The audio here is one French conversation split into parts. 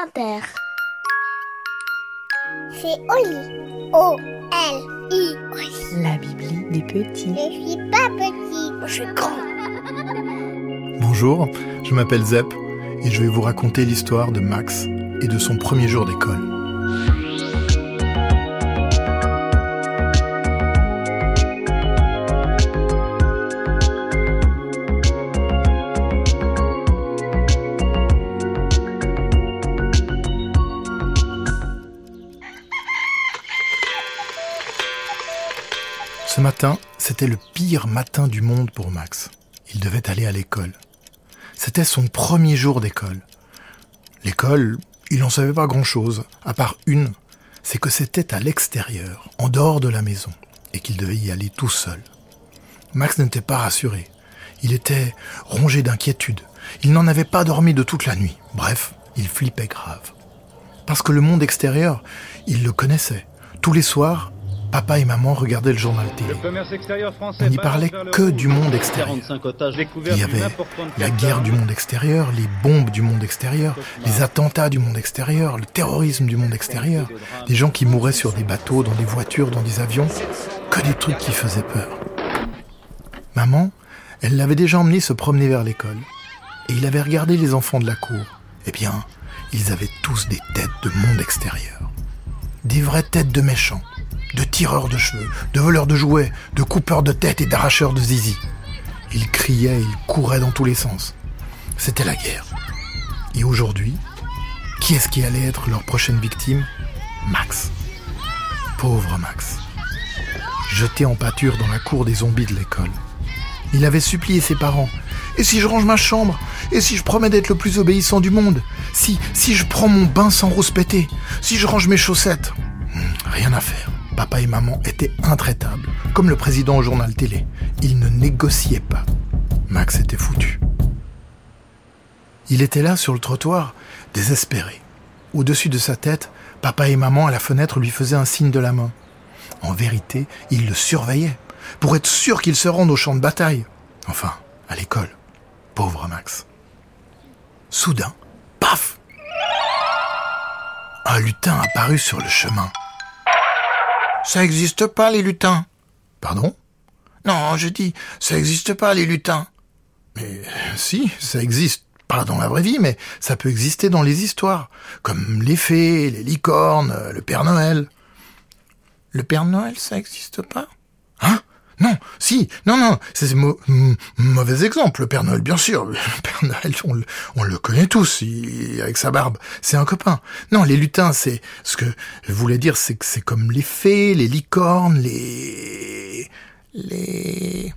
Inter. C'est Oli. O-L-I. La Bibli des petits. Je suis pas petit, je suis grand. Bonjour, je m'appelle Zep et je vais vous raconter l'histoire de Max et de son premier jour d'école. Ce matin, c'était le pire matin du monde pour Max. Il devait aller à l'école. C'était son premier jour d'école. L'école, il n'en savait pas grand-chose, à part une, c'est que c'était à l'extérieur, en dehors de la maison, et qu'il devait y aller tout seul. Max n'était pas rassuré. Il était rongé d'inquiétude. Il n'en avait pas dormi de toute la nuit. Bref, il flippait grave. Parce que le monde extérieur, il le connaissait. Tous les soirs, papa et maman regardaient le journal télé. On n'y parlait que du monde extérieur. Il y avait la guerre du monde extérieur, les bombes du monde extérieur, les attentats du monde extérieur, le terrorisme du monde extérieur, des gens qui mouraient sur des bateaux, dans des voitures, dans des avions, que des trucs qui faisaient peur. Maman, elle l'avait déjà emmené se promener vers l'école. Et il avait regardé les enfants de la cour. Eh bien, ils avaient tous des têtes de monde extérieur. Des vraies têtes de méchants de tireurs de cheveux, de voleurs de jouets, de coupeurs de tête et d'arracheurs de zizi. Ils criaient, ils couraient dans tous les sens. C'était la guerre. Et aujourd'hui, qui est-ce qui allait être leur prochaine victime? Max. Pauvre Max. Jeté en pâture dans la cour des zombies de l'école. Il avait supplié ses parents. Et si je range ma chambre? Et si je promets d'être le plus obéissant du monde? Si, si je prends mon bain sans rouspéter Si je range mes chaussettes? Rien à faire. Papa et maman étaient intraitables, comme le président au journal télé. Ils ne négociaient pas. Max était foutu. Il était là sur le trottoir, désespéré. Au-dessus de sa tête, papa et maman à la fenêtre lui faisaient un signe de la main. En vérité, ils le surveillaient, pour être sûr qu'il se rende au champ de bataille. Enfin, à l'école. Pauvre Max. Soudain, paf Un lutin apparut sur le chemin. Ça n'existe pas, les lutins. Pardon? Non, je dis, ça n'existe pas, les lutins. Mais si, ça existe. Pas dans la vraie vie, mais ça peut exister dans les histoires. Comme les fées, les licornes, le Père Noël. Le Père Noël, ça n'existe pas? Hein? Non, si, non, non, c'est un mauvais exemple. Le Père Noël, bien sûr. Le Père Noël, on, le, connaît tous, avec sa barbe. C'est un copain. Non, les lutins, c'est ce que je voulais dire, c'est que c'est comme les fées, les licornes, les, les.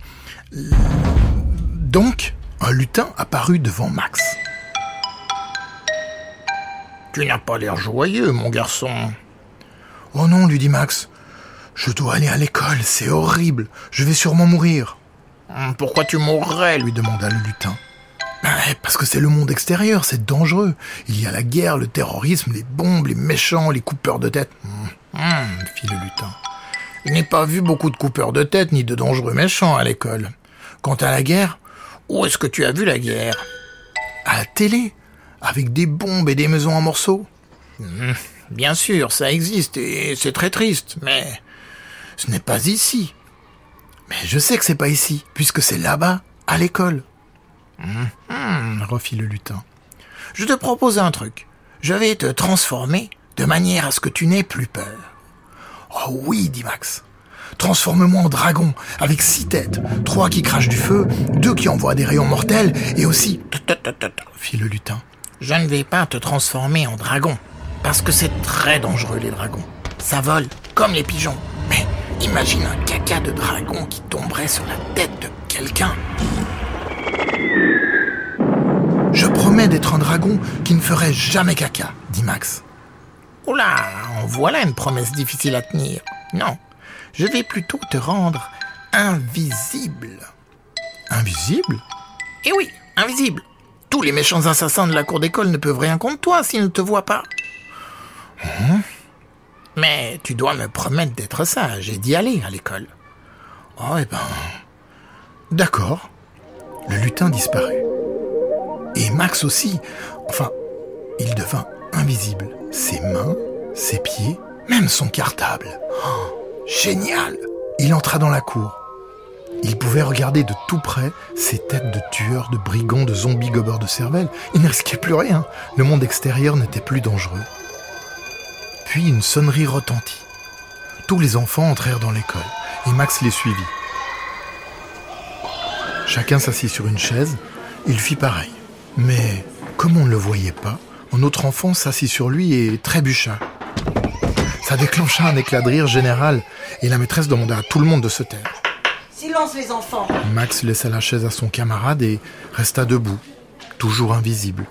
Donc, un lutin apparut devant Max. Tu n'as pas l'air joyeux, mon garçon. Oh non, lui dit Max. Je dois aller à l'école, c'est horrible. Je vais sûrement mourir. Hum, pourquoi tu mourrais lui demanda le lutin. Ben, parce que c'est le monde extérieur, c'est dangereux. Il y a la guerre, le terrorisme, les bombes, les méchants, les coupeurs de tête. Hum, hum, fit le lutin. Je n'ai pas vu beaucoup de coupeurs de tête ni de dangereux méchants à l'école. Quant à la guerre, où est-ce que tu as vu la guerre? À la télé, avec des bombes et des maisons en morceaux. bien sûr, ça existe et c'est très triste, mais ce n'est pas ici. Mais je sais que c'est pas ici, puisque c'est là-bas, à l'école. Hum, hum, refit le lutin. Je te propose un truc. Je vais te transformer de manière à ce que tu n'aies plus peur. Oh oui, dit Max. Transforme-moi en dragon, avec six têtes, trois qui crachent du feu, deux qui envoient des rayons mortels, et aussi... fit le lutin. Je ne vais pas te transformer en dragon, parce que c'est très dangereux les dragons. Ça vole comme les pigeons. Mais Imagine un caca de dragon qui tomberait sur la tête de quelqu'un. Je promets d'être un dragon qui ne ferait jamais caca, dit Max. Oula, en voilà une promesse difficile à tenir. Non, je vais plutôt te rendre invisible. Invisible? Eh oui, invisible. Tous les méchants assassins de la cour d'école ne peuvent rien contre toi s'ils ne te voient pas. Hein? Mais tu dois me promettre d'être sage et d'y aller à l'école. Oh, eh ben. D'accord. Le lutin disparut. Et Max aussi. Enfin, il devint invisible. Ses mains, ses pieds, même son cartable. Oh, génial Il entra dans la cour. Il pouvait regarder de tout près ces têtes de tueurs, de brigands, de zombies gobeurs de cervelle. Il ne risquait plus rien. Le monde extérieur n'était plus dangereux. Puis une sonnerie retentit. Tous les enfants entrèrent dans l'école et Max les suivit. Chacun s'assit sur une chaise. Il fit pareil. Mais comme on ne le voyait pas, un autre enfant s'assit sur lui et trébucha. Ça déclencha un éclat de rire général et la maîtresse demanda à tout le monde de se taire. Silence les enfants Max laissa la chaise à son camarade et resta debout, toujours invisible.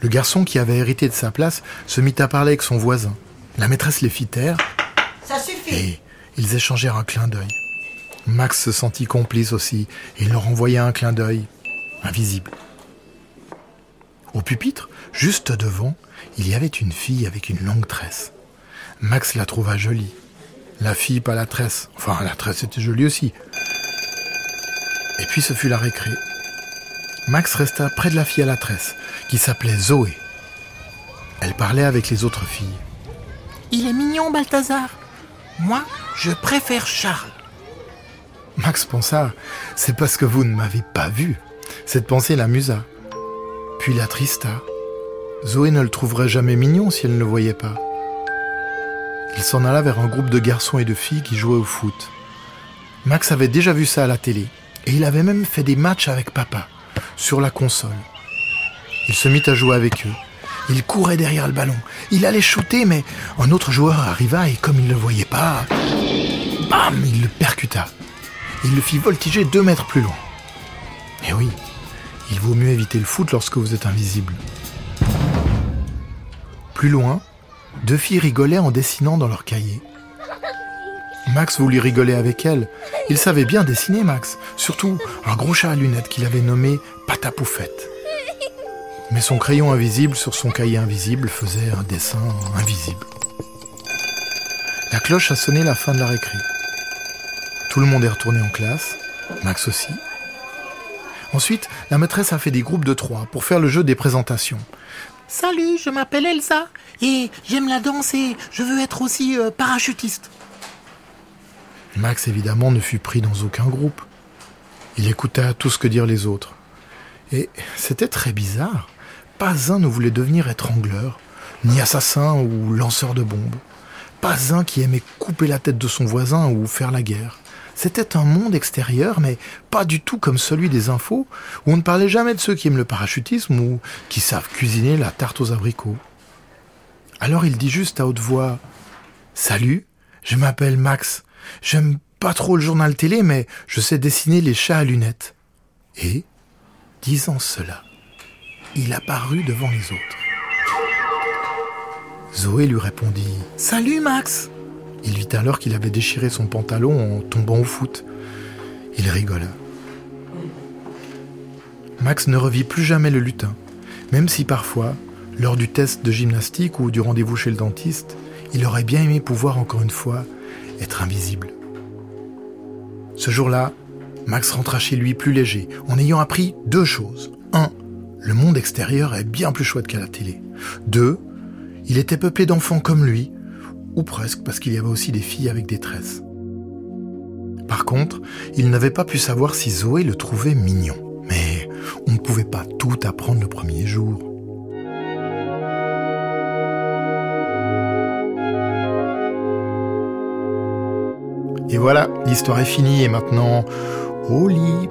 Le garçon qui avait hérité de sa place se mit à parler avec son voisin. La maîtresse les fit taire Ça suffit et ils échangèrent un clin d'œil. Max se sentit complice aussi et il leur envoya un clin d'œil, invisible. Au pupitre, juste devant, il y avait une fille avec une longue tresse. Max la trouva jolie. La fille, pas la tresse. Enfin, la tresse était jolie aussi. Et puis ce fut la récré. Max resta près de la fille à la tresse, qui s'appelait Zoé. Elle parlait avec les autres filles. Il est mignon, Balthazar. Moi, je préfère Charles. Max pensa, c'est parce que vous ne m'avez pas vu. Cette pensée l'amusa, puis l'attrista. Zoé ne le trouverait jamais mignon si elle ne le voyait pas. Il s'en alla vers un groupe de garçons et de filles qui jouaient au foot. Max avait déjà vu ça à la télé, et il avait même fait des matchs avec papa, sur la console. Il se mit à jouer avec eux. Il courait derrière le ballon. Il allait shooter, mais un autre joueur arriva et comme il ne le voyait pas, bam, il le percuta. Il le fit voltiger deux mètres plus loin. Et oui, il vaut mieux éviter le foot lorsque vous êtes invisible. Plus loin, deux filles rigolaient en dessinant dans leur cahier. Max voulut rigoler avec elles. Il savait bien dessiner, Max. Surtout un gros chat à lunettes qu'il avait nommé Patapoufette. Mais son crayon invisible sur son cahier invisible faisait un dessin invisible. La cloche a sonné la fin de la récré. Tout le monde est retourné en classe, Max aussi. Ensuite, la maîtresse a fait des groupes de trois pour faire le jeu des présentations. Salut, je m'appelle Elsa et j'aime la danse et je veux être aussi euh, parachutiste. Max, évidemment, ne fut pris dans aucun groupe. Il écouta tout ce que dirent les autres. Et c'était très bizarre. Pas un ne voulait devenir étrangleur, ni assassin ou lanceur de bombes. Pas un qui aimait couper la tête de son voisin ou faire la guerre. C'était un monde extérieur, mais pas du tout comme celui des infos, où on ne parlait jamais de ceux qui aiment le parachutisme ou qui savent cuisiner la tarte aux abricots. Alors il dit juste à haute voix Salut, je m'appelle Max. J'aime pas trop le journal télé, mais je sais dessiner les chats à lunettes. Et, disant cela, il apparut devant les autres. Zoé lui répondit Salut Max il vit alors qu'il avait déchiré son pantalon en tombant au foot. Il rigola. Max ne revit plus jamais le lutin, même si parfois, lors du test de gymnastique ou du rendez-vous chez le dentiste, il aurait bien aimé pouvoir encore une fois être invisible. Ce jour-là, Max rentra chez lui plus léger, en ayant appris deux choses. Un, le monde extérieur est bien plus chouette qu'à la télé. Deux, il était peuplé d'enfants comme lui, ou presque parce qu'il y avait aussi des filles avec des tresses. Par contre, il n'avait pas pu savoir si Zoé le trouvait mignon. Mais on ne pouvait pas tout apprendre le premier jour. Et voilà, l'histoire est finie et maintenant au lit.